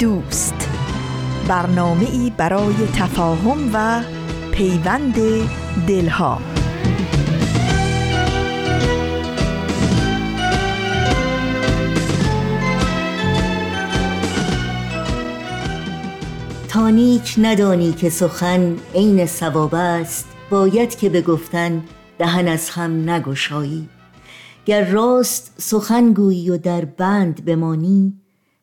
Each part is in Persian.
دوست. برنامه ای برای تفاهم و پیوند دلها. تانیک ندانی که سخن عین ثواب است باید که به گفتن دهن از هم نگشایی. گر راست سخن گویی و در بند بمانی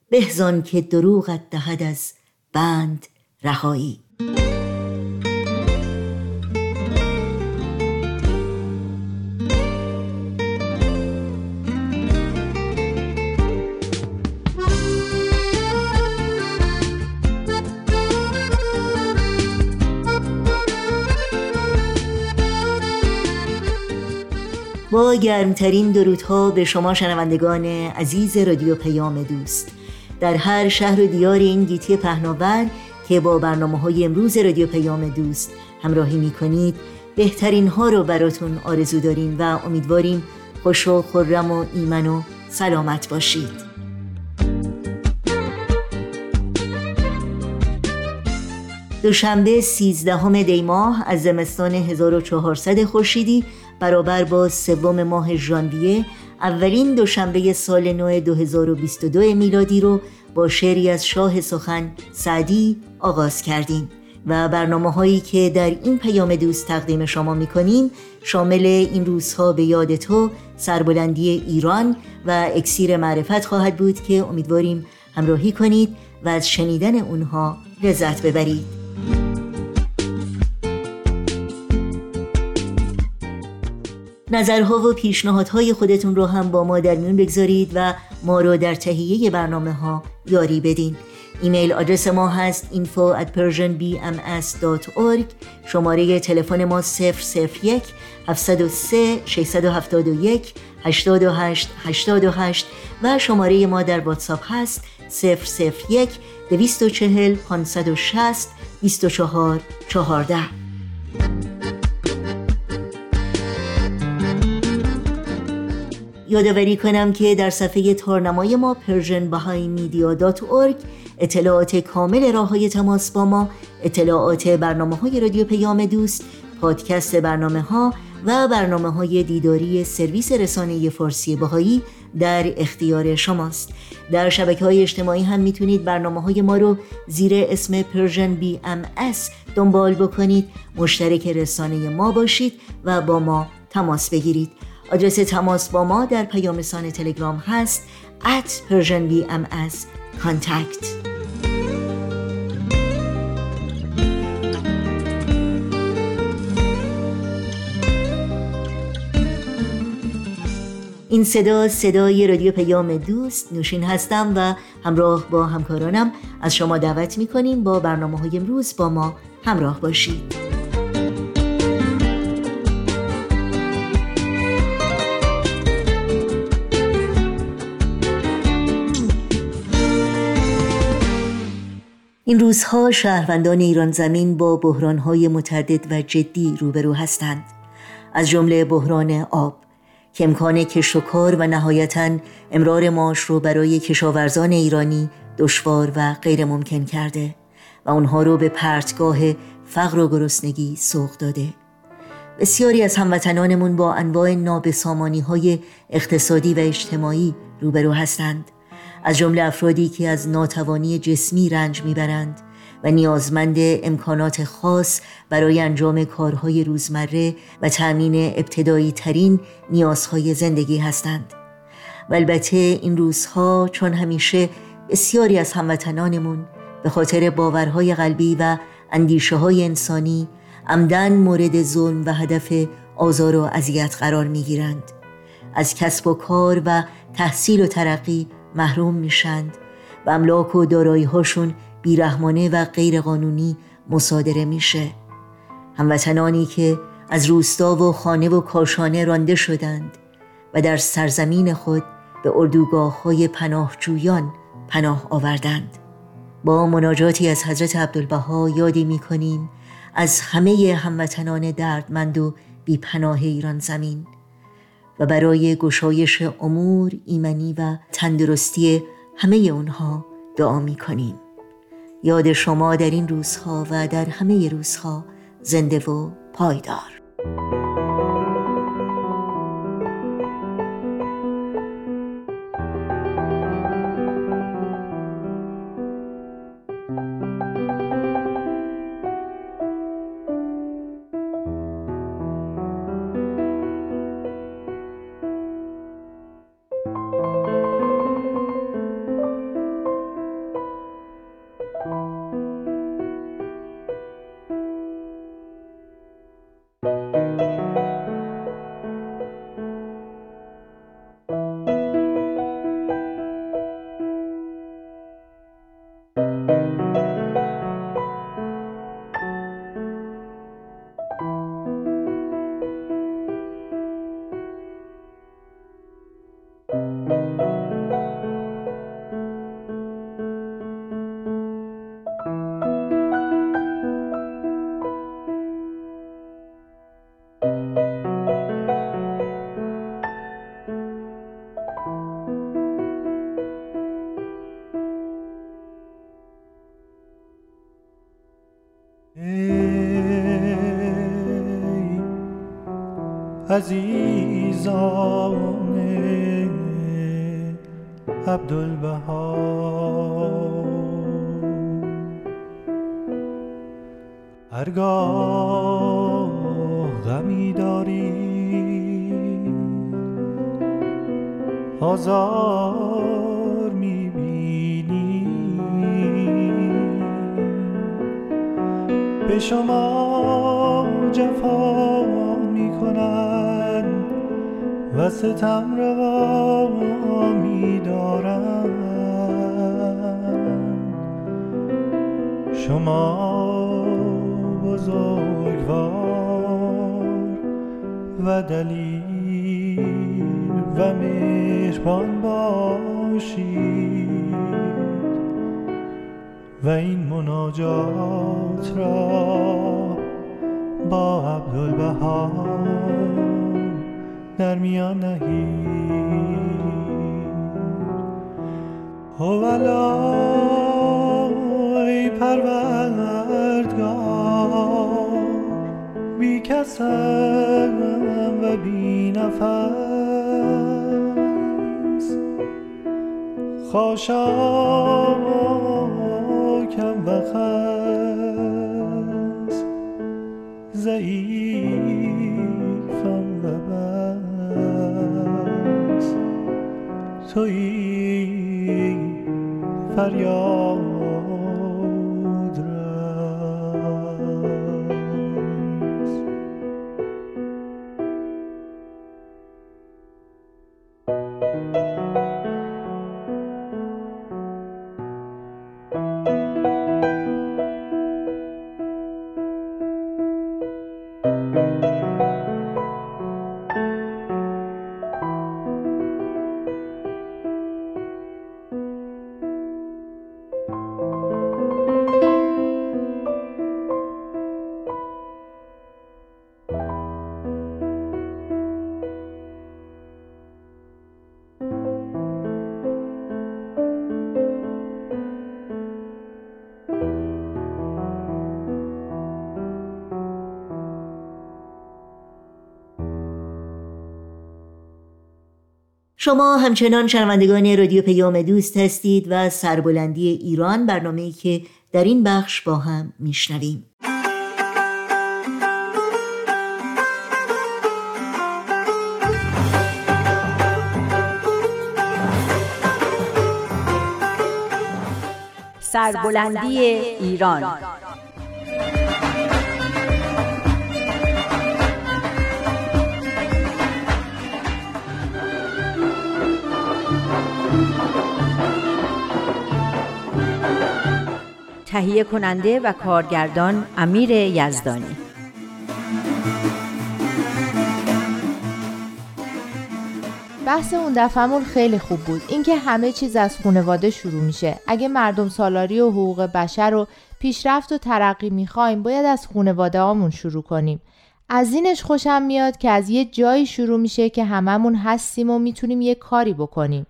بهزان که دروغت دهد از بند رهایی. با گرمترین درودها به شما شنوندگان عزیز رادیو پیام دوست. در هر شهر و دیار این گیتی پهناور که با برنامه های امروز رادیو پیام دوست همراهی می کنید بهترین ها رو براتون آرزو داریم و امیدواریم خوش و خرم و ایمن و سلامت باشید. دوشنبه 13 دی ماه از زمستان 1400 خورشیدی برابر با سوم ماه ژانویه اولین دوشنبه سال نو 2022 میلادی رو با شعری از شاه سخن سعدی آغاز کردیم و برنامه هایی که در این پیام دوست تقدیم شما می‌کنیم شامل این روزها به یاد تو سربلندی ایران و اکسیر معرفت خواهد بود که امیدواریم همراهی کنید و از شنیدن اونها لذت ببرید. نظرها و پیشنهادهای خودتون رو هم با ما در میون بگذارید و ما رو در تهیه برنامه ها یاری بدین. ایمیل آدرس ما هست info at persianbms.org شماره تلفن ما 001 703 671 828 828 و شماره ما در واتساپ هست 001 240 560 24 14 یادآوری کنم که در صفحه تارنمای ما persianbahaimedia.org اطلاعات کامل راه های تماس با ما اطلاعات برنامه های رادیو پیام دوست پادکست برنامه ها و برنامه های دیداری سرویس رسانه فارسی باهایی در اختیار شماست. در شبکه های اجتماعی هم می‌تونید برنامه های ما رو زیر اسم پرژن بی دنبال بکنید. مشترک رسانه ما باشید و با ما تماس بگیرید. آدرس تماس با ما در پیام سان تلگرام هست at persianbms contact. این صدا صدای رادیو پیام دوست نوشین هستم و همراه با همکارانم. از شما دعوت می کنیم با برنامه های امروز با ما همراه باشید. این روزها شهروندان ایران زمین با بحرانهای متعدد و جدی روبرو هستند. از جمله بحران آب که امکان کشت و کار و نهایتا امرار ماش رو برای کشاورزان ایرانی دشوار و غیر ممکن کرده و اونها رو به پرتگاه فقر و گرسنگی سوق داده. بسیاری از هموطنانمون با انواع نابسامانی های اقتصادی و اجتماعی روبرو هستند. از جمله افرادی که از ناتوانی جسمی رنج می‌برند و نیازمند امکانات خاص برای انجام کارهای روزمره و تأمین ابتدایی ترین نیازهای زندگی هستند و البته این روزها چون همیشه بسیاری از هموطنانمون به خاطر باورهای قلبی و اندیشه های انسانی عمدن مورد ظلم و هدف آزار و اذیت قرار می گیرند. از کسب و کار و تحصیل و ترقی محروم میشند و املاک و دارایی هاشون بیرحمانه و غیرقانونی مصادره میشه. هموطنانی که از روستا و خانه و کاشانه رانده شدند و در سرزمین خود به اردوگاه های پناهجویان پناه آوردند. با مناجاتی از حضرت عبدالبها یادی می کنیم از همه هموطنان دردمند و بیپناه ایران زمین. و برای گشایش امور ایمنی و تندرستی همه اونها دعا می کنیم یاد شما در این روزها و در همه روزها زنده و پایدار. عزیزان عبدالبها. هرگاه غمی داری آزار می‌بینی. به شما جفا و ستم روا می شما بزرگوار و دلیل و مهربان باشید و این مناجات را با عبدالبها در میان نهید هولای پروردگار بی کسم و بی نفس. خاشاکم و خس ضعیفم توی فریاد. شما همچنان شنوندگان رادیو پیام دوست هستید و سربلندی ایران برنامه‌ای که در این بخش با هم میشنویم. سربلندی ایران. تهیه کننده و کارگردان امیر یزدانی. بحث اون دفعهمون خیلی خوب بود. اینکه همه چیز از خانواده شروع میشه. اگه مردم سالاری و حقوق بشر و پیشرفت و ترقی می‌خوایم باید از خانواده هامون شروع کنیم. از اینش خوشم میاد که از یه جایی شروع میشه که هممون هستیم و می‌تونیم یه کاری بکنیم.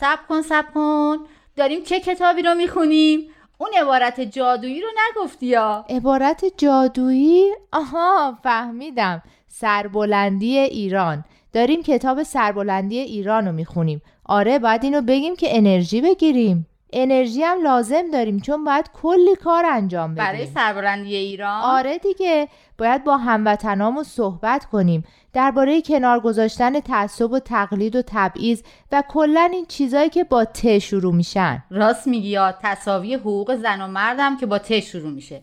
سب کن سب کن. داریم چه کتابی رو می‌خونیم؟ اون عبارت جادویی رو نگفتی یا؟ عبارت جادویی؟ آها فهمیدم. سربلندی ایران. داریم کتاب سربلندی ایران رو می‌خونیم. آره باید اینو بگیم که انرژی بگیریم. انرژی هم لازم داریم چون باید کلی کار انجام بدیم. برای سربلندی ایران؟ آره دیگه. باید با هموطنامون صحبت کنیم. درباره کنار گذاشتن تعصب و تقلید و تبعیض و کلا این چیزایی که با ت شروع میشن. راست میگی یا تساوی حقوق زن و مردم که با ت شروع میشه.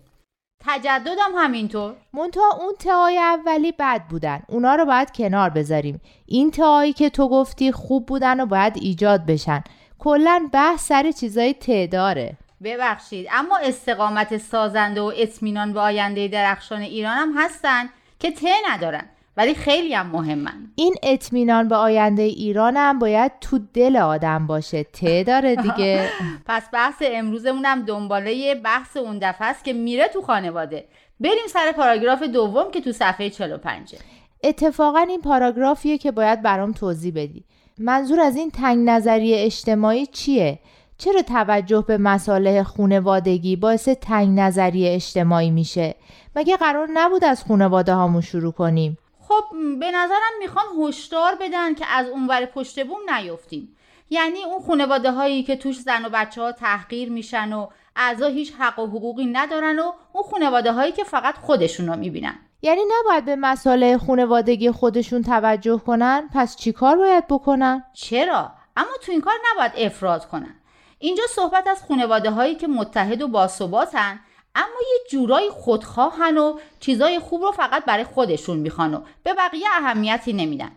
تجددم همینطور. منتها اون تهای اولی بد بودن. اونا رو باید کنار بذاریم. این تهایی که تو گفتی خوب بودن و باید ایجاد بشن. کلا بحث سر چیزای ت داره ببخشید. اما استقامت سازنده و اطمینان به آینده درخشان ایران هم هستن که ته ندارن ولی خیلی هم مهمن. این اطمینان به آینده ایران هم باید تو دل آدم باشه. ت داره دیگه. پس بحث امروزمون هم دنباله بحث اون دفعه است که میره تو خانواده. بریم سر پاراگراف دوم که تو صفحه 45 اتفاقا این پاراگرافیه که باید برام توضیح بدی. منظور از این تنگ نظری اجتماعی چیه؟ چرا توجه به مسائل خونوادگی باعث تنگ نظری اجتماعی میشه؟ مگه قرار نبود از خونواده هامون شروع کنیم؟ خب به نظرم می‌خوان هشدار بدن که از اونور پشت بوم نیفتیم. یعنی اون خانواده هایی که توش زن و بچه ها تحقیر میشن و اعضا هیچ حق و حقوقی ندارن و اون خانواده هایی که فقط خودشون رو می‌بینن. یعنی نباید به مسائل خونوادگی خودشون توجه کنن؟ پس چیکار باید بکنن؟ چرا؟ اما تو این کار نباید افراد کنن. اینجا صحبت از خانواده هایی که متحد و باثباتن اما یه جورایی خودخواهن و چیزای خوب رو فقط برای خودشون می‌خوان و به بقیه اهمیتی نمیدن.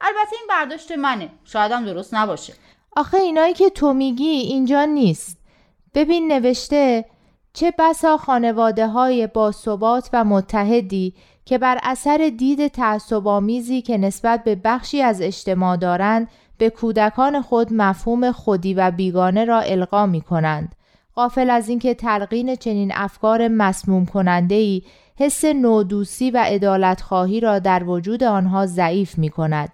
البته این برداشت منه. شاید هم درست نباشه. آخه اینایی که تو میگی اینجا نیست. ببین نوشته چه بسا خانواده های باثبات و متحدی که بر اثر دید تعصب‌آمیزی که نسبت به بخشی از اجتماع دارند به کودکان خود مفهوم خودی و بیگانه را القا می کنند. غافل از اینکه تلقین چنین افکار مسموم کننده ای حس نودوسی و ادالت خواهی را در وجود آنها ضعیف می کند.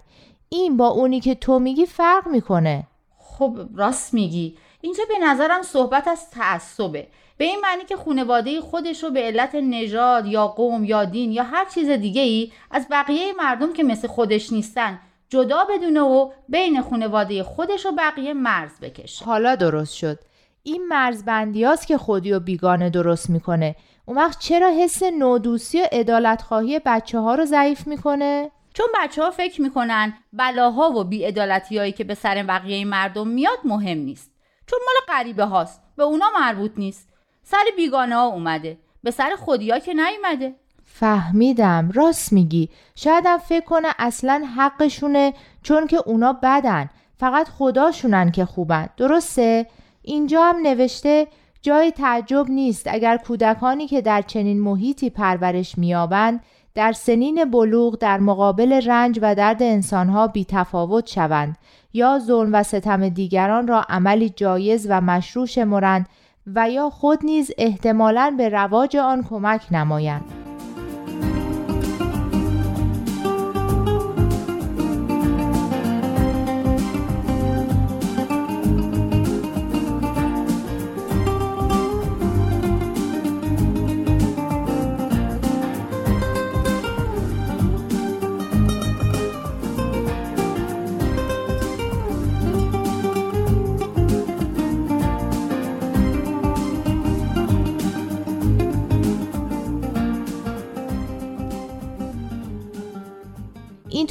این با اونی که تو میگی فرق می‌کنه. خب راست میگی اینجا به نظرم صحبت از تعصبه به این معنی که خانواده خودش رو به علت نژاد یا قوم یا دین یا هر چیز دیگه ای از بقیه مردم که مثل خودش نیستن جدا بدونه و بین خانواده خودش و بقیه مرز بکشه. حالا درست شد. این مرزبندی هاست که خودی و بیگانه درست می‌کنه. اون وقت چرا حس نودوسی و ادالت خواهی بچه ها رو ضعیف می‌کنه؟ چون بچه ها فکر می‌کنن بلاها و بیعدالتی هایی که به سر بقیه مردم میاد مهم نیست. چون مال غریبه هاست. به اونا مربوط نیست. سر بیگانه ها اومده. به سر خودیا که نیومده. فهمیدم. راست میگی. شایدم فکر کنه اصلا حقشونه چون که اونا بدن. فقط خداشونن که خوبن. درسته؟ اینجا هم نوشته جای تعجب نیست. اگر کودکانی که در چنین محیطی پرورش میابند در سنین بلوغ در مقابل رنج و درد انسانها بی تفاوت شوند یا ظلم و ستم دیگران را عملی جایز و مشروع شمرند و یا خود نیز احتمالاً به رواج آن کمک نمایند.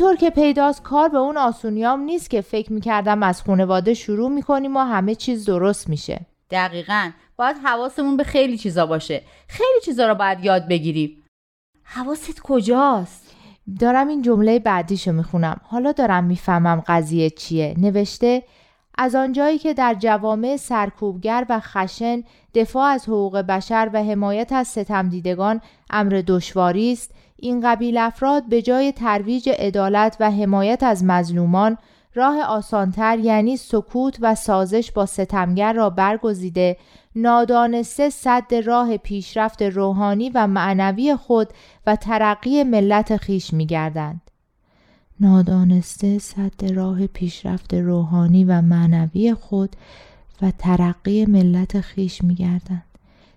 اینطور که پیداست کار به اون آسونیام نیست که فکر می‌کردم از خانواده شروع می‌کنیم و همه چیز درست میشه. دقیقا. باید حواسمون به خیلی چیزا باشه. خیلی چیزا رو باید یاد بگیریم. حواست کجاست؟ دارم این جمله بعدیشو می‌خونم. حالا دارم می‌فهمم قضیه چیه. نوشته از آنجایی که در جوامع سرکوبگر و خشن دفاع از حقوق بشر و حمایت از ستمدیدگان امر دشواری است این قبیل افراد به جای ترویج عدالت و حمایت از مظلومان راه آسانتر یعنی سکوت و سازش با ستمگر را برگزیده نادانسته صد راه پیشرفت روحانی و معنوی خود و ترقی ملت خیش می گردند. نادانسته صد راه پیشرفت روحانی و معنوی خود و ترقی ملت خیش می گردند.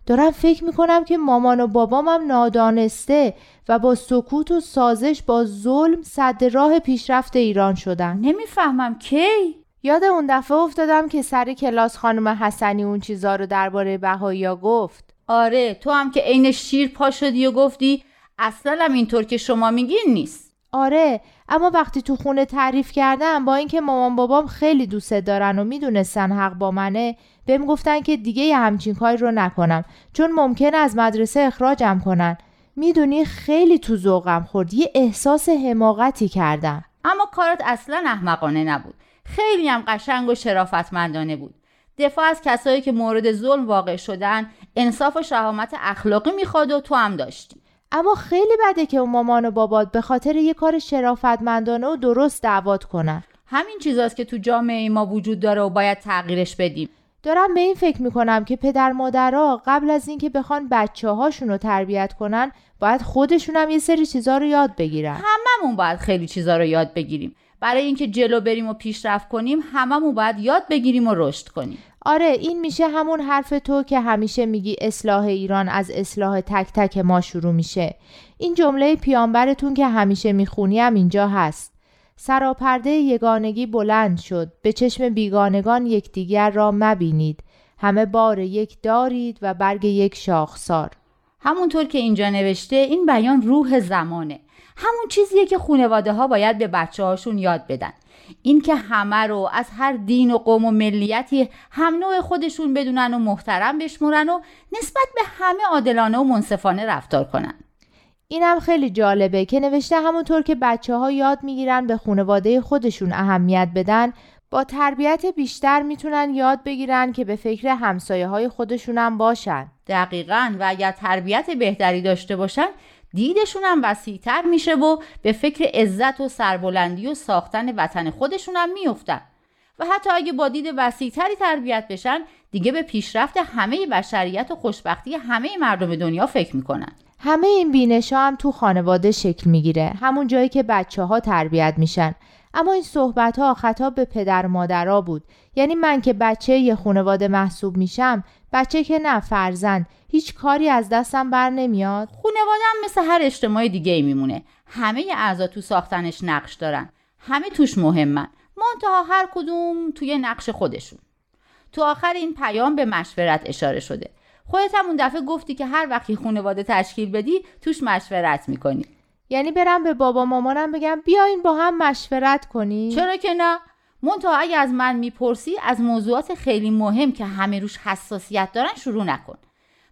دارم فکر می‌کنم که مامان و بابام هم نادانسته و با سکوت و سازش با ظلم صد راه پیشرفت ایران شدن. نمی‌فهمم کی؟ یاد اون دفعه افتادم که سر کلاس خانم حسنی اون چیزا رو درباره بهایی گفت. آره تو هم که عین شیر پا شدی و گفتی اصلا هم اینطور که شما میگین نیست. آره اما وقتی تو خونه تعریف کردم با اینکه مامان بابام خیلی دوست دارن و می‌دونستن حق با منه بهم گفتن که دیگه یه همچین کاری رو نکنم چون ممکن از مدرسه اخراجم کنن. می‌دونی خیلی تو ذوقم خورد. یه احساس حماقتی کردم. اما کارت اصلا احمقانه نبود. خیلی هم قشنگ و شرافتمندانه بود. دفاع از کسایی که مورد ظلم واقع شدن انصاف و شهامت اخلاقی می‌خواد و تو هم داشتی. اما خیلی بده که اون مامان و بابات به خاطر یه کار شرافتمندانه و درست دعوت کنن. همین چیزاست که تو جامعه ما وجود داره و باید تغییرش بدیم. دارم به این فکر می‌کنم که پدر مادرها قبل از اینکه بخوان بچه هاشون رو تربیت کنن باید خودشون هم یه سری چیزا رو یاد بگیرن. هممون باید خیلی چیزا رو یاد بگیریم. برای اینکه جلو بریم و پیشرفت کنیم هممون باید یاد بگیریم و رشد کنیم. آره این میشه همون حرف تو که همیشه میگی اصلاح ایران از اصلاح تک تک ما شروع میشه. این جمله پیانبرتون که همیشه می‌خونیم اینجا هست. سراپرده یگانگی بلند شد. به چشم بیگانگان یکدیگر را مبینید. همه بار یک دارید و برگ یک شاخسار. همونطور که اینجا نوشته این بیان روح زمانه. همون چیزیه که خانواده ها باید به بچه هاشون یاد بدن. اینکه همه رو از هر دین و قوم و ملیتی هم نوع خودشون بدونن و محترم بشمرن و نسبت به همه عادلانه و منصفانه رفتار کنن. اینم خیلی جالبه که نوشته همونطور که بچه ها یاد می‌گیرن به خانواده خودشون اهمیت بدن با تربیت بیشتر می‌تونن یاد بگیرن که به فکر همسایه های خودشونم باشن. دقیقا و اگر تربیت بهتری داشته باشن دیدشون هم وسیعتر میشه و به فکر عزت و سربلندی و ساختن وطن خودشون هم میفتن و حتی اگه با دید وسیعتری تربیت بشن دیگه به پیشرفت همه بشریت و خوشبختی همه مردم دنیا فکر می‌کنن. همه این بینش ها هم تو خانواده شکل می‌گیره. همون جایی که بچه ها تربیت میشن. اما این صحبت ها خطاب به پدر مادرها بود. یعنی من که بچه یه خانواده محسوب میشم بچه که نه فرزند. هیچ کاری از دستم بر نمیاد. خانواده هم مثل هر اجتماع دیگه ای میمونه. همه اعضا تو ساختنش نقش دارن. همه توش مهمن. منتها هر کدوم توی نقش خودشون. تو آخر این پیام به مشورت اشاره شده. خودت هم اون دفعه گفتی که هر وقتی خانواده تشکیل بدی توش مشورت می‌کنی. یعنی برم به بابا مامانم بگم بیاین با هم مشورت کنی. چرا که نه؟ منتها اگه از من می‌پرسی از موضوعات خیلی مهم که همه روش حساسیت دارن شروع نکن.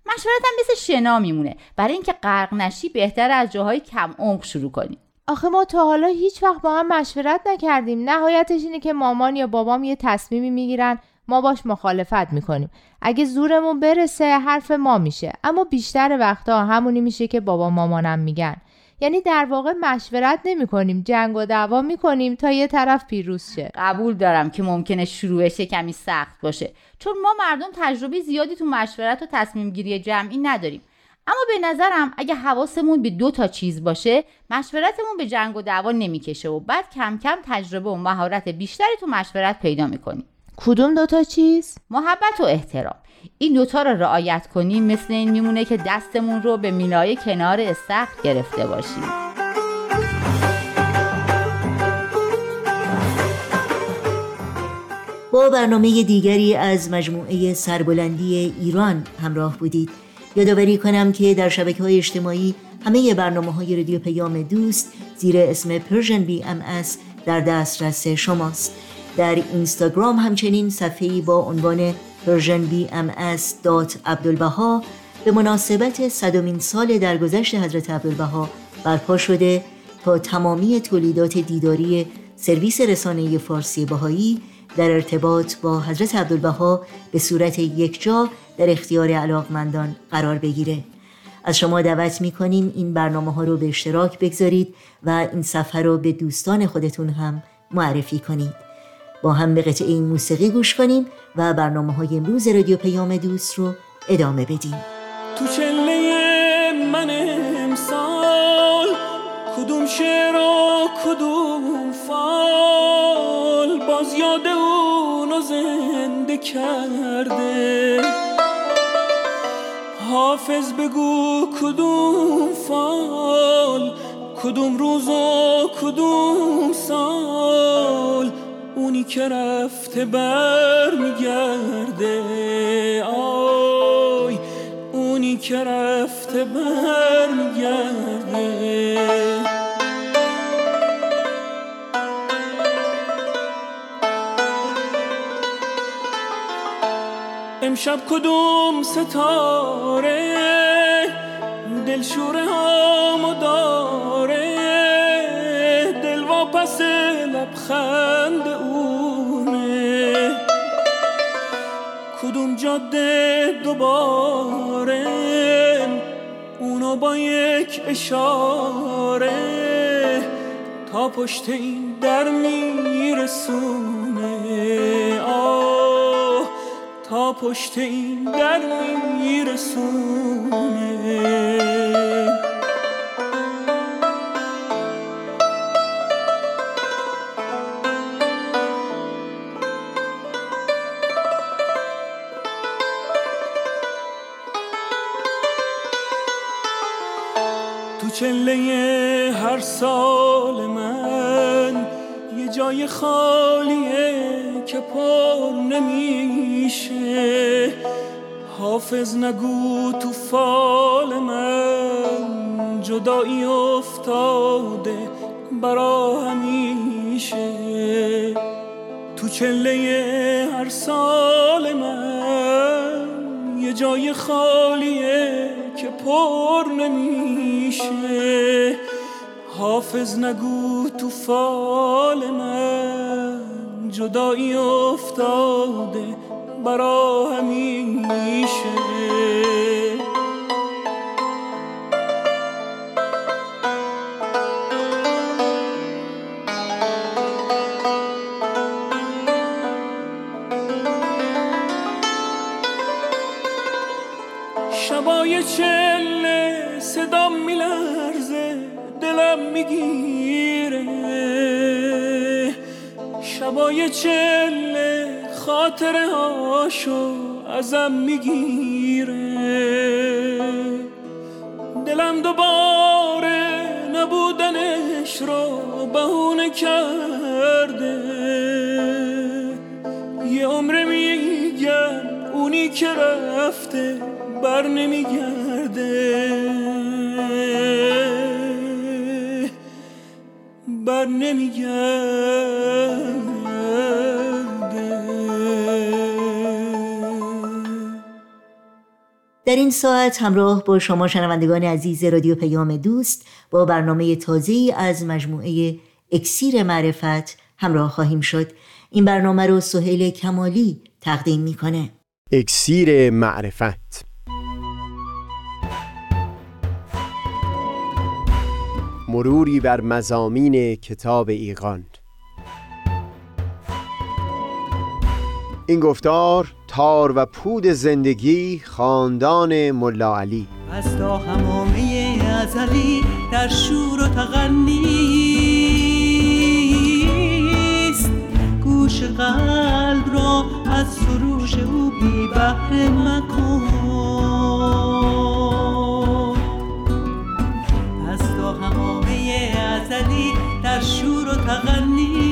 مشورت هم مثل شنا میمونه. برای اینکه غرق نشی بهتر از جاهای کم عمق شروع کنی. آخه ما تا حالا هیچ وقت با هم مشورت نکردیم. نهایتش اینه که مامان یا بابام یه تصمیمی می‌گیرن ما باش مخالفت می‌کنیم. اگه زورمون برسه حرف ما میشه. اما بیشتر وقتا همونی میشه که بابا مامانم میگن. یعنی در واقع مشورت نمی کنیم جنگ و دعوا می کنیم تا یه طرف پیروز شه. قبول دارم که ممکنه شروعش کمی سخت باشه. چون ما مردم تجربه زیادی تو مشورت و تصمیم گیری جمعی نداریم. اما به نظرم اگه حواسمون به دو تا چیز باشه مشورتمون به جنگ و دعوا نمی‌کشه و بعد کم کم تجربه و مهارت بیشتری تو مشورت پیدا می‌کنیم. کدوم دوتا چیز؟ محبت و احترام. این دوتا رو رعایت کنیم مثل این میمونه که دستمون رو به میلای کنار استخر گرفته باشیم. با برنامه دیگری از مجموعه سربلندی ایران همراه بودید. یادآوری کنم که در شبکه های اجتماعی همه برنامه های رادیو پیام دوست زیر اسم Persian BMS در دسترس شماست. در اینستاگرام همچنین صفحه‌ای با عنوان Persian BMS عبدالبها به مناسبت صدومین سال درگذشت حضرت عبدالبها برپا شده تا تمامی تولیدات دیداری سرویس رسانه فارسی بهایی در ارتباط با حضرت عبدالبها به صورت یک جا در اختیار علاقمندان قرار بگیره. از شما دعوت می‌کنیم این برنامه ها رو به اشتراک بگذارید و این صفحه رو به دوستان خودتون هم معرفی کنید. با هم به قطعه این موسیقی گوش کنیم و برنامه های امروز رادیو پیام دوست رو ادامه بدیم. تو چله من امسال کدوم شعر و کدوم فال؟ باز یاد اونو زنده کرده. حافظ بگو کدوم فال؟ کدوم روز و کدوم سال؟ اونی که رفته بر میگرده آی اونی که رفته بر میگرده امشب کدوم ستاره دلشوره هامو داره؟ دل واپس لبخند اونه. کدوم جاده دوباره اونو با یک اشاره تا پشت این در میرسونه. آه تا پشت این در میرسونه. چله هر سال من یه جای خالیه که پر نمیشه. حافظ نگو تو فال من جدایی افتاده برا همیشه. تو چله هر سال من یه جای خالیه که پر نمیشه. حافظ نگو تو فال من. جدایی افتاده برا همیشه. شبای چله خاطره هاشو ازم می‌گیره. دلم دوباره نبودنش رو بهونه کرده. یه عمر میگن اونی که رفته بر نمیگرده در این ساعت همراه با شما شنوندگان عزیز رادیو پیام دوست با برنامه تازه از مجموعه اکسیر معرفت همراه خواهیم شد. این برنامه رو سهیل کمالی تقدیم می‌کنه. اکسیر معرفت. مروری بر مزامین کتاب ایقان این گفتار تار و پود زندگی خاندان ملا علی. از تا همامه ازلی در شور و تغنیست گوش قلب را از سروش او بی بهره مکن. از تا همامه ازلی در شور و تغنیست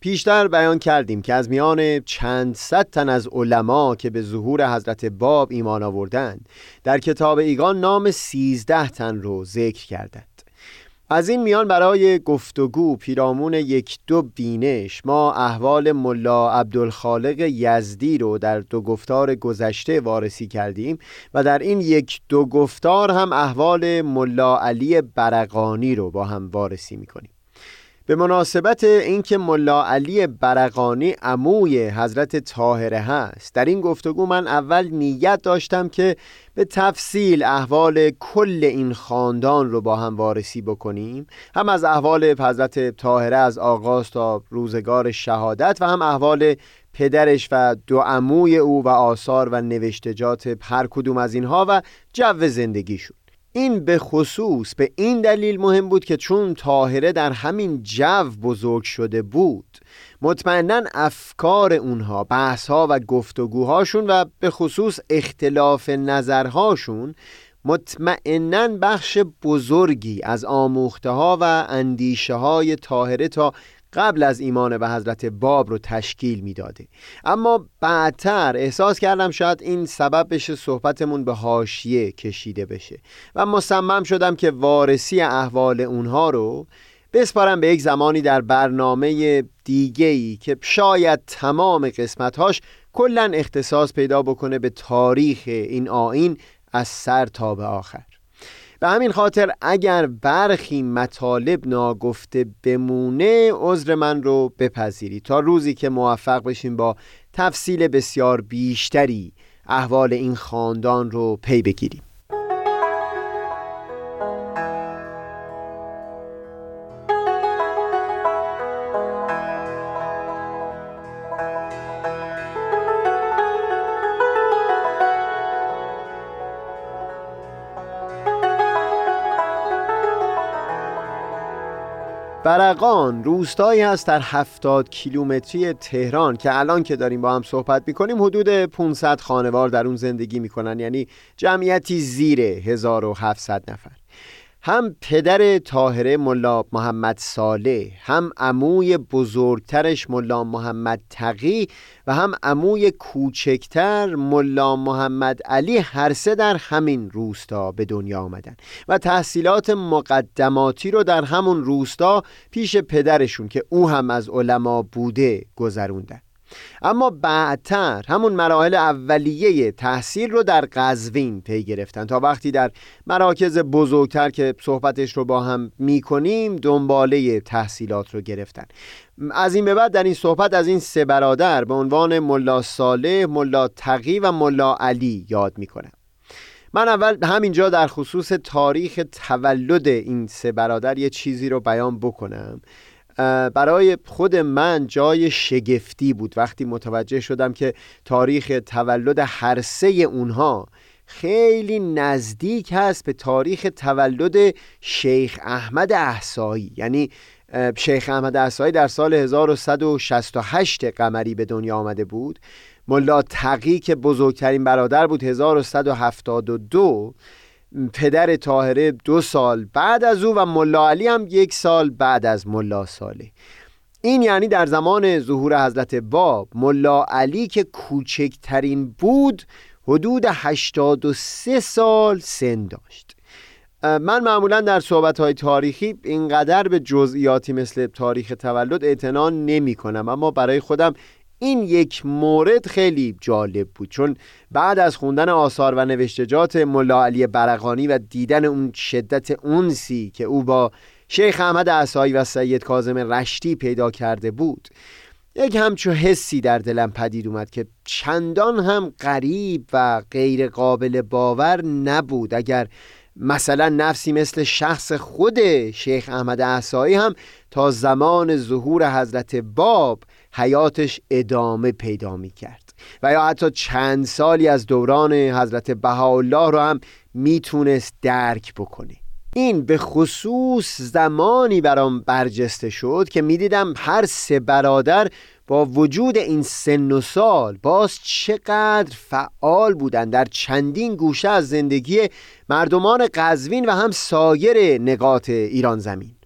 پیشتر بیان کردیم که از میان چند صد تن از علما که به ظهور حضرت باب ایمان آوردند در کتاب ایگان نام سیزده تن رو ذکر کردند. از این میان برای گفتگو پیرامون یک دو بینش ما احوال ملا عبدالخالق یزدی رو در دو گفتار گذشته وارسی کردیم و در این یک دو گفتار هم احوال ملا علی برقانی رو با هم وارسی می‌کنیم. به مناسبت اینکه ملا علی برقانی عموی حضرت طاهره هست. در این گفتگو من اول نیت داشتم که به تفصیل احوال کل این خاندان رو با هم وارسی بکنیم. هم از احوال حضرت طاهره از آغاز تا روزگار شهادت و هم احوال پدرش و دو عموی او و آثار و نوشتجات هر کدوم از اینها و جو زندگیشون. این به خصوص به این دلیل مهم بود که چون تاهره در همین جو بزرگ شده بود مطمئنا افکار اونها بحثها و گفتگوهاشون و به خصوص اختلاف نظرهاشون مطمئنا بخش بزرگی از آموخته ها و اندیشه های تاهره تا قبل از ایمان به حضرت باب رو تشکیل می‌داده. اما بعدتر احساس کردم شاید این سبب بشه صحبتمون به هاشیه کشیده بشه و مصمم شدم که وارسی احوال اونها رو بسپارم به یک زمانی در برنامه دیگهی که شاید تمام قسمتهاش کلا اختصاص پیدا بکنه به تاریخ این آین از سر تا به آخر. به همین خاطر اگر برخی مطالب ناگفته بمونه عذر من رو بپذیری تا روزی که موفق بشیم با تفصیل بسیار بیشتری احوال این خاندان رو پی بگیریم. برقان روستایی هست در هفتاد کیلومتری تهران که الان که داریم با هم صحبت می‌کنیم حدود 500 خانوار در اون زندگی می‌کنن. یعنی جمعیتی زیر 1700 نفر. هم پدر طاهره ملا محمد صالح هم عموی بزرگترش ملا محمد تقی و هم عموی کوچکتر ملا محمد علی هر سه در همین روستا به دنیا آمدن و تحصیلات مقدماتی رو در همون روستا پیش پدرشون که او هم از علما بوده گذروندن. اما بعدتر همون مراحل اولیه تحصیل رو در قزوین پی گرفتن. تا وقتی در مراکز بزرگتر که صحبتش رو با هم می‌کنیم دنباله تحصیلات رو گرفتن. از این به بعد در این صحبت از این سه برادر به عنوان ملا صالح، ملا تقی و ملا علی یاد می‌کنم. من اول همینجا در خصوص تاریخ تولد این سه برادر یه چیزی رو بیان بکنم. برای خود من جای شگفتی بود. وقتی متوجه شدم که تاریخ تولد هر سه اونها خیلی نزدیک هست به تاریخ تولد شیخ احمد احسایی. یعنی شیخ احمد احسایی در سال 1168 قمری به دنیا آمده بود. ملا تقی که بزرگترین برادر بود 1172 پدر طاهره دو سال بعد از او و ملا علی هم یک سال بعد از ملا ساله. این یعنی در زمان ظهور حضرت باب ملا علی که کوچکترین بود حدود 83 سال سن داشت. من معمولا در صحبت های تاریخی اینقدر به جزئیاتی مثل تاریخ تولد اعتنا نمی کنم اما برای خودم این یک مورد خیلی جالب بود چون بعد از خوندن آثار و نوشتجات ملا علی برقانی و دیدن اون شدت اونسی که او با شیخ احمد عصایی و سید کازم رشتی پیدا کرده بود یک همچو حسی در دلم پدید اومد که چندان هم غریب و غیر قابل باور نبود. اگر مثلا نفسی مثل شخص خود شیخ احمد احسایی هم تا زمان ظهور حضرت باب حیاتش ادامه پیدا می کرد و یا حتی چند سالی از دوران حضرت بهاءالله رو هم می‌تونست درک بکنه. این به خصوص زمانی برام برجسته شد که می‌دیدم هر سه برادر با وجود این سن و سال باز چقدر فعال بودند. در چندین گوشه از زندگی مردمان قزوین و هم سایر نقاط ایران زمین.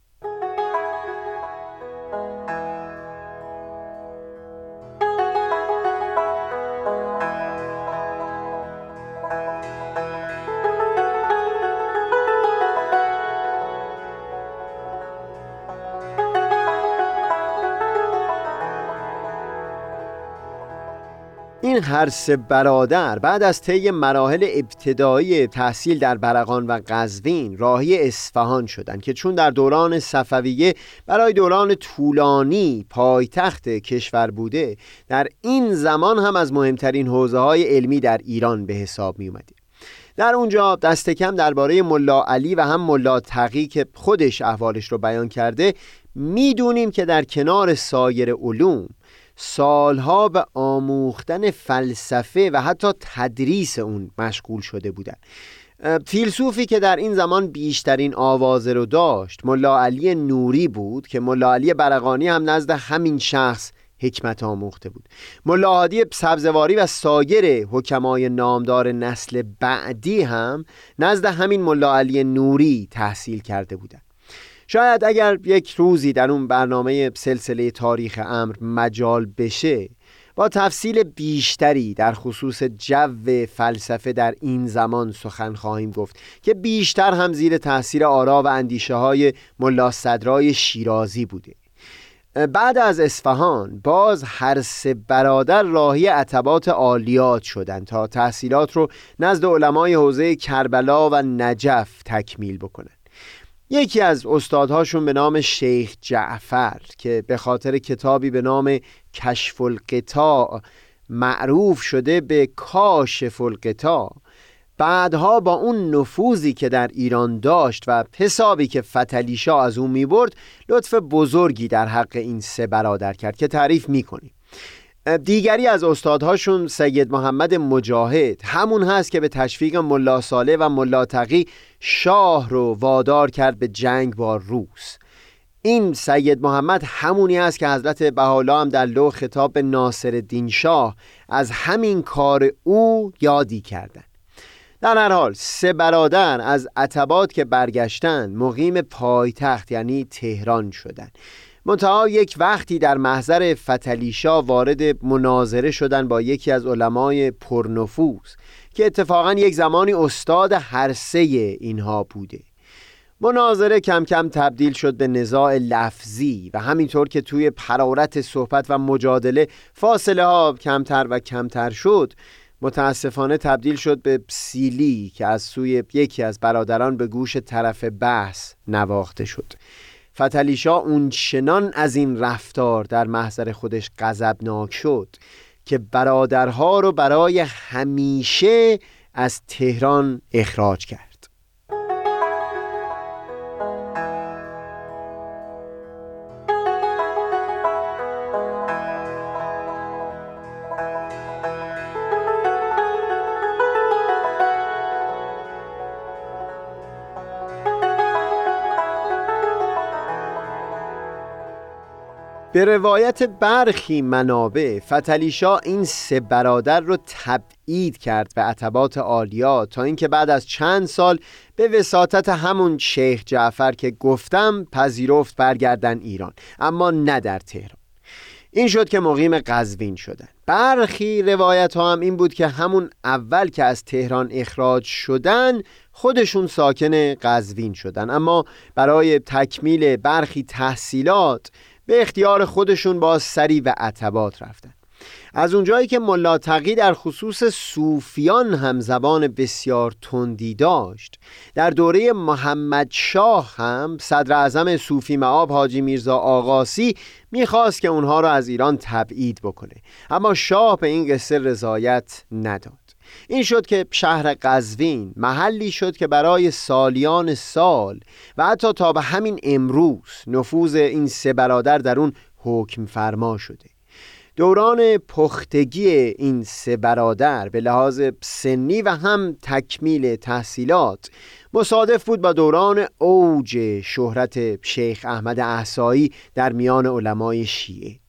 هر سه برادر بعد از طی مراحل ابتدایی تحصیل در برقان و قزوین راهی اصفهان شدند که چون در دوران صفویه برای دوران طولانی پایتخت کشور بوده در این زمان هم از مهمترین حوزه های علمی در ایران به حساب می اومده در اونجا دست کم درباره ملا علی و هم ملا تقی که خودش احوالش رو بیان کرده می‌دونیم که در کنار سایر علوم سالها به آموختن فلسفه و حتی تدریس اون مشغول شده بودن. فیلسوفی که در این زمان بیشترین آوازه رو داشت ملا علی نوری بود که ملا علی برقانی هم نزد همین شخص حکمت آموخته بود. ملا سبزواری و سایر حکمای نامدار نسل بعدی هم نزد همین ملا علی نوری تحصیل کرده بودند شاید اگر یک روزی در اون برنامه سلسله تاریخ امر مجال بشه با تفصیل بیشتری در خصوص جو فلسفه در این زمان سخن خواهیم گفت که بیشتر هم زیر تاثیر آرا و اندیشه های ملا صدرای شیرازی بوده. بعد از اصفهان باز هر سه برادر راهی عتبات عالیات شدند تا تحصیلات رو نزد علمای حوزه کربلا و نجف تکمیل بکنند. یکی از استادهاشون به نام شیخ جعفر که به خاطر کتابی به نام کشف القطاع معروف شده به کاشف القطاع بعدها با اون نفوذی که در ایران داشت و حسابی که فتلیشا از اون می برد لطف بزرگی در حق این سه برادر کرد که تعریف می‌کنیم. دیگری از استادهاشون سید محمد مجاهد. همون هست که به تشویق ملا ساله و ملا تقی شاه رو وادار کرد به جنگ با روس. این سید محمد همونی است که حضرت بحالا هم در لو خطاب به ناصر الدین شاه از همین کار او یادی کردند در هر حال سه برادر از عتبات که برگشتن مقیم پایتخت یعنی تهران شدند منتها یک وقتی در محضر فتلیشا وارد مناظره شدن با یکی از علمای پرنفوس که اتفاقا یک زمانی استاد هر سه اینها بوده. مناظره کم کم تبدیل شد به نزاع لفظی و همینطور که توی پرارت صحبت و مجادله فاصله ها کمتر و کمتر شد متاسفانه تبدیل شد به سیلی که از سوی یکی از برادران به گوش طرف بحث نواخته شد. فتلیشا اون چنان از این رفتار در محضر خودش غضبناک شد که برادرها رو برای همیشه از تهران اخراج کرد. به روایت برخی منابع فتلیشا این سه برادر رو تبعید کرد به عتبات آلیا تا اینکه بعد از چند سال به وساطت همون شیخ جعفر که گفتم پذیرفت برگردن ایران اما نه در تهران. این شد که مقیم قزوین شدن. برخی روایت ها هم این بود که همون اول که از تهران اخراج شدن خودشون ساکن قزوین شدن. اما برای تکمیل برخی تحصیلات به اختیار خودشون با سری و عتبات رفتن. از اونجایی که ملا تقی در خصوص صوفیان هم زبان بسیار تندی داشت در دوره محمد شاه هم صدر اعظم صوفی معاب حاجی میرزا آقاسی می‌خواست که اونها را از ایران تبعید بکنه. اما شاه به این قصه رضایت نداد. این شد که شهر قزوین محلی شد که برای سالیان سال و حتی تا به همین امروز نفوذ این سه برادر در اون حکم فرما شده. دوران پختگی این سه برادر به لحاظ سنی و هم تکمیل تحصیلات مصادف بود با دوران اوج شهرت شیخ احمد احسایی در میان علمای شیعه.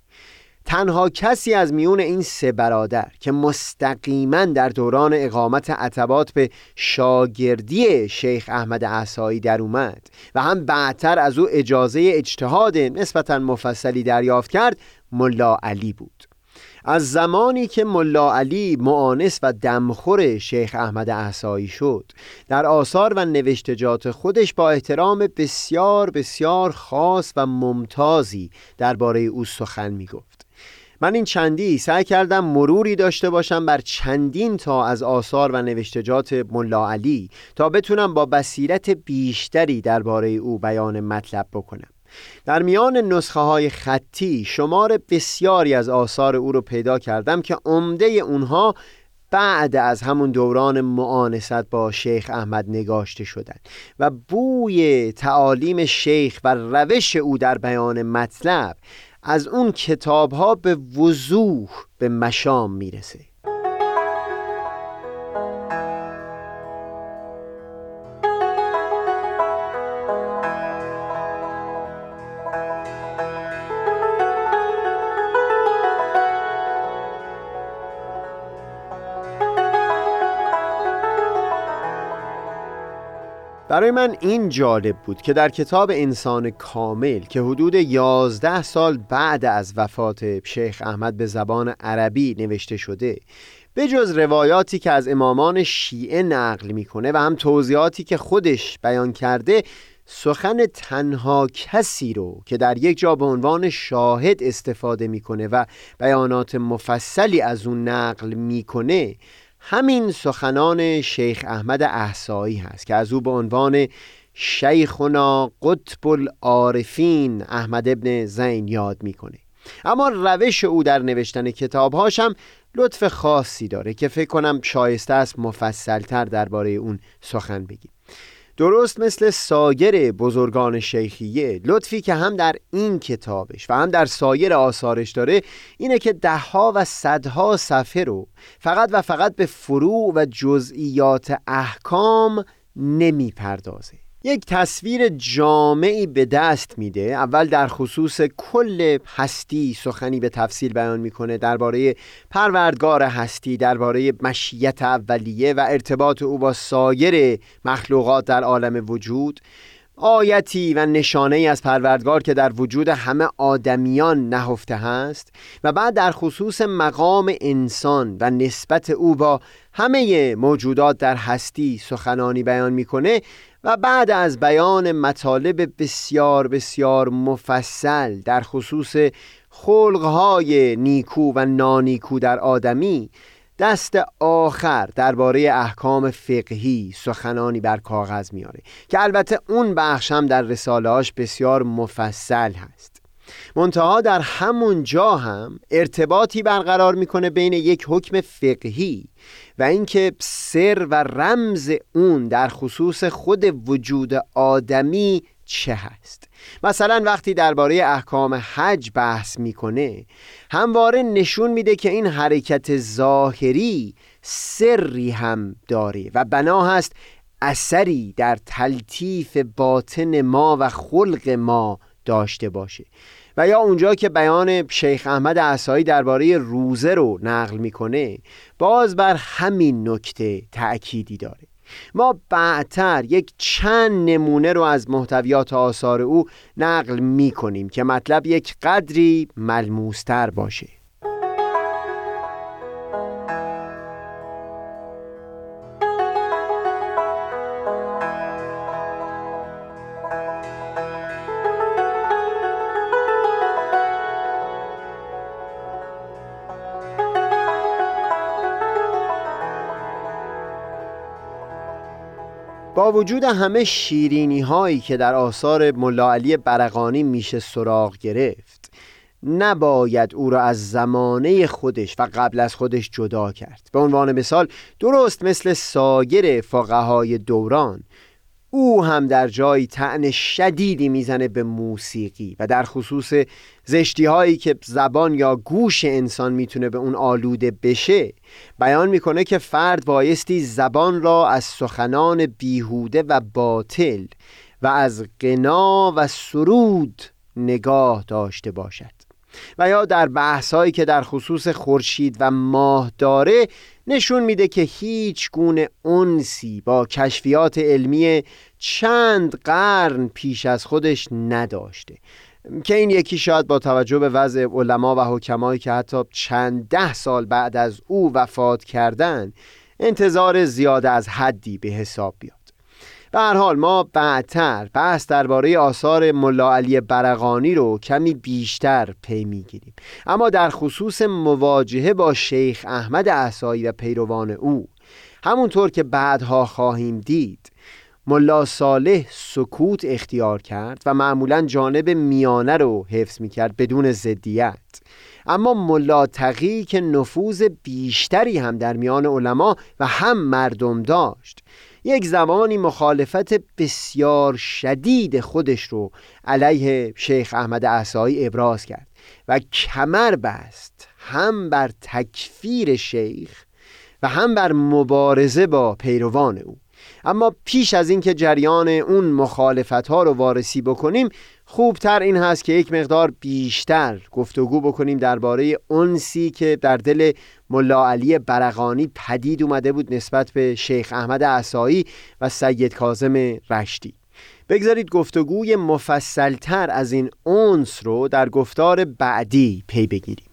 تنها کسی از میون این سه برادر که مستقیما در دوران اقامت عتبات به شاگردی شیخ احمد احسایی در اومد و هم بعدتر از او اجازه اجتهاد نسبتا مفصلی دریافت کرد ملا علی بود. از زمانی که ملا علی معانس و دمخور شیخ احمد احسایی شد در آثار و نوشتجات خودش با احترام بسیار بسیار خاص و ممتازی درباره او سخن می گفت من این چندی سعی کردم مروری داشته باشم بر چندین تا از آثار و نوشتجات ملا علی تا بتونم با بصیرت بیشتری درباره او بیان مطلب بکنم. در میان نسخه های خطی شمار بسیاری از آثار او رو پیدا کردم که عمده اونها بعد از همون دوران معانست با شیخ احمد نگاشته شدند و بوی تعالیم شیخ و روش او در بیان مطلب از اون کتاب ها به وضوح به مشام می‌رسه. برای من این جالب بود که در کتاب انسان کامل که حدود 11 سال بعد از وفات شیخ احمد به زبان عربی نوشته شده به جز روایاتی که از امامان شیعه نقل می‌کنه و هم توضیحاتی که خودش بیان کرده سخن تنها کسی رو که در یک جا به عنوان شاهد استفاده می‌کنه و بیانات مفصلی از اون نقل می‌کنه همین سخنان شیخ احمد احسایی هست که از او به عنوان شیخنا قطب العارفین احمد ابن زین یاد می‌کنه. اما روش او در نوشتن کتابهاش هم لطف خاصی داره که فکر کنم شایسته است مفصلتر درباره اون سخن بگیم. درست مثل سایر بزرگان شیخیه لطفی که هم در این کتابش و هم در سایر آثارش داره اینه که دهها و صدها صفحه رو فقط و فقط به فروع و جزئیات احکام نمی پردازه یک تصویر جامعی به دست میده. اول در خصوص کل هستی سخنی به تفصیل بیان می‌کنه درباره پروردگار هستی درباره مشیت اولیه و ارتباط او با سایر مخلوقات در عالم وجود. آیتی و نشانه ای از پروردگار که در وجود همه آدمیان نهفته هست و بعد در خصوص مقام انسان و نسبت او با همه موجودات در هستی سخنانی بیان می‌کنه. و بعد از بیان مطالب بسیار بسیار مفصل در خصوص خلقهای نیکو و نانیکو در آدمی دست آخر درباره احکام فقهی سخنانی بر کاغذ میاره که البته اون بخش هم در رسالهاش بسیار مفصل هست. منتها در همون جا هم ارتباطی برقرار می‌کنه بین یک حکم فقهی و اینکه سر و رمز اون در خصوص خود وجود آدمی چه هست. مثلا وقتی درباره احکام حج بحث می‌کنه همواره نشون میده که این حرکت ظاهری سری هم داره و بنا هست اثری در تلطیف باطن ما و خلق ما داشته باشه. و یا اونجا که بیان شیخ احمد عصایی درباره روزه رو نقل می‌کنه باز بر همین نکته تأکیدی داره. ما بعدتر یک چند نمونه رو از محتویات آثار او نقل می کنیم که مطلب یک قدری ملموستر باشه. با وجود همه شیرینی هایی که در آثار ملا علی برقانی میشه سراغ گرفت نباید او را از زمانه خودش و قبل از خودش جدا کرد. به عنوان مثال درست مثل سایر فقهای دوران او هم در جایی تعن شدیدی می‌زنه به موسیقی و در خصوص زشتی هایی که زبان یا گوش انسان می‌تونه به اون آلوده بشه بیان می‌کنه که فرد بایستی زبان را از سخنان بیهوده و باطل و از قنا و سرود نگاه داشته باشد. و یا در بحثهایی که در خصوص خورشید و ماه داره نشون میده که هیچ گونه انسی با کشفیات علمی چند قرن پیش از خودش نداشته. که این یکی شاید با توجه به وضع علما و حکمایی که حتی چند ده سال بعد از او وفات کردن انتظار زیاده از حدی به حساب بیاد. به هر حال ما بعدتر بحث درباره آثار ملا علی برقانی رو کمی بیشتر پی می‌گیریم. اما در خصوص مواجهه با شیخ احمد احسایی و پیروان او همونطور که بعدها خواهیم دید ملا صالح سکوت اختیار کرد و معمولا جانب میانه رو حفظ می‌کرد بدون زدیت اما ملا تقی که نفوذ بیشتری هم در میان علما و هم مردم داشت. یک زمانی مخالفت بسیار شدید خودش رو علیه شیخ احمد احسایی ابراز کرد و کمر بست هم بر تکفیر شیخ و هم بر مبارزه با پیروان او. اما پیش از اینکه جریان اون مخالفت ها رو وارسی بکنیم خوبتر این هست که یک مقدار بیشتر گفتگو بکنیم درباره انسی که در دل ملا علی برقانی پدید اومده بود نسبت به شیخ احمد عصایی و سید کازم رشتی. بگذارید گفتگوی مفصلتر از این اونس رو در گفتار بعدی پی بگیریم.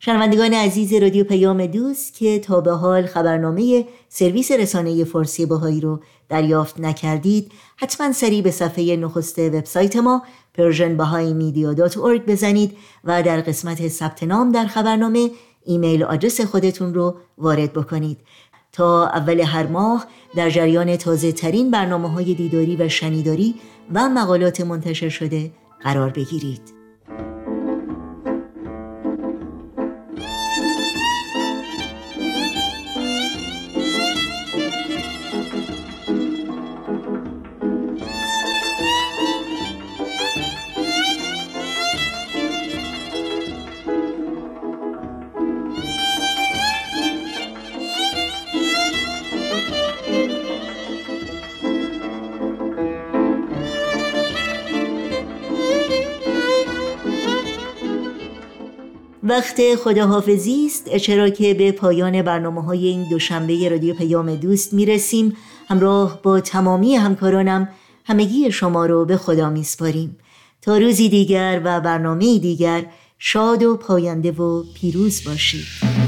شنوندگان عزیز رادیو پیام دوست که تا به حال خبرنامه سرویس رسانه فارسی باهایی رو دریافت نکردید حتما سریع به صفحه نخست وبسایت ما persianbahaimedia.org بزنید و در قسمت ثبت نام در خبرنامه ایمیل آدرس خودتون رو وارد بکنید. تا اول هر ماه در جریان تازه ترین برنامه های دیداری و شنیداری و مقالات منتشر شده قرار بگیرید. وقت خداحافظی است. چرا که به پایان برنامه های این دوشنبه رادیو پیام دوست می‌رسیم. همراه با تمامی همکارانم همگی شما رو به خدا میسپاریم. تا روزی دیگر و برنامه دیگر شاد و پاینده و پیروز باشید.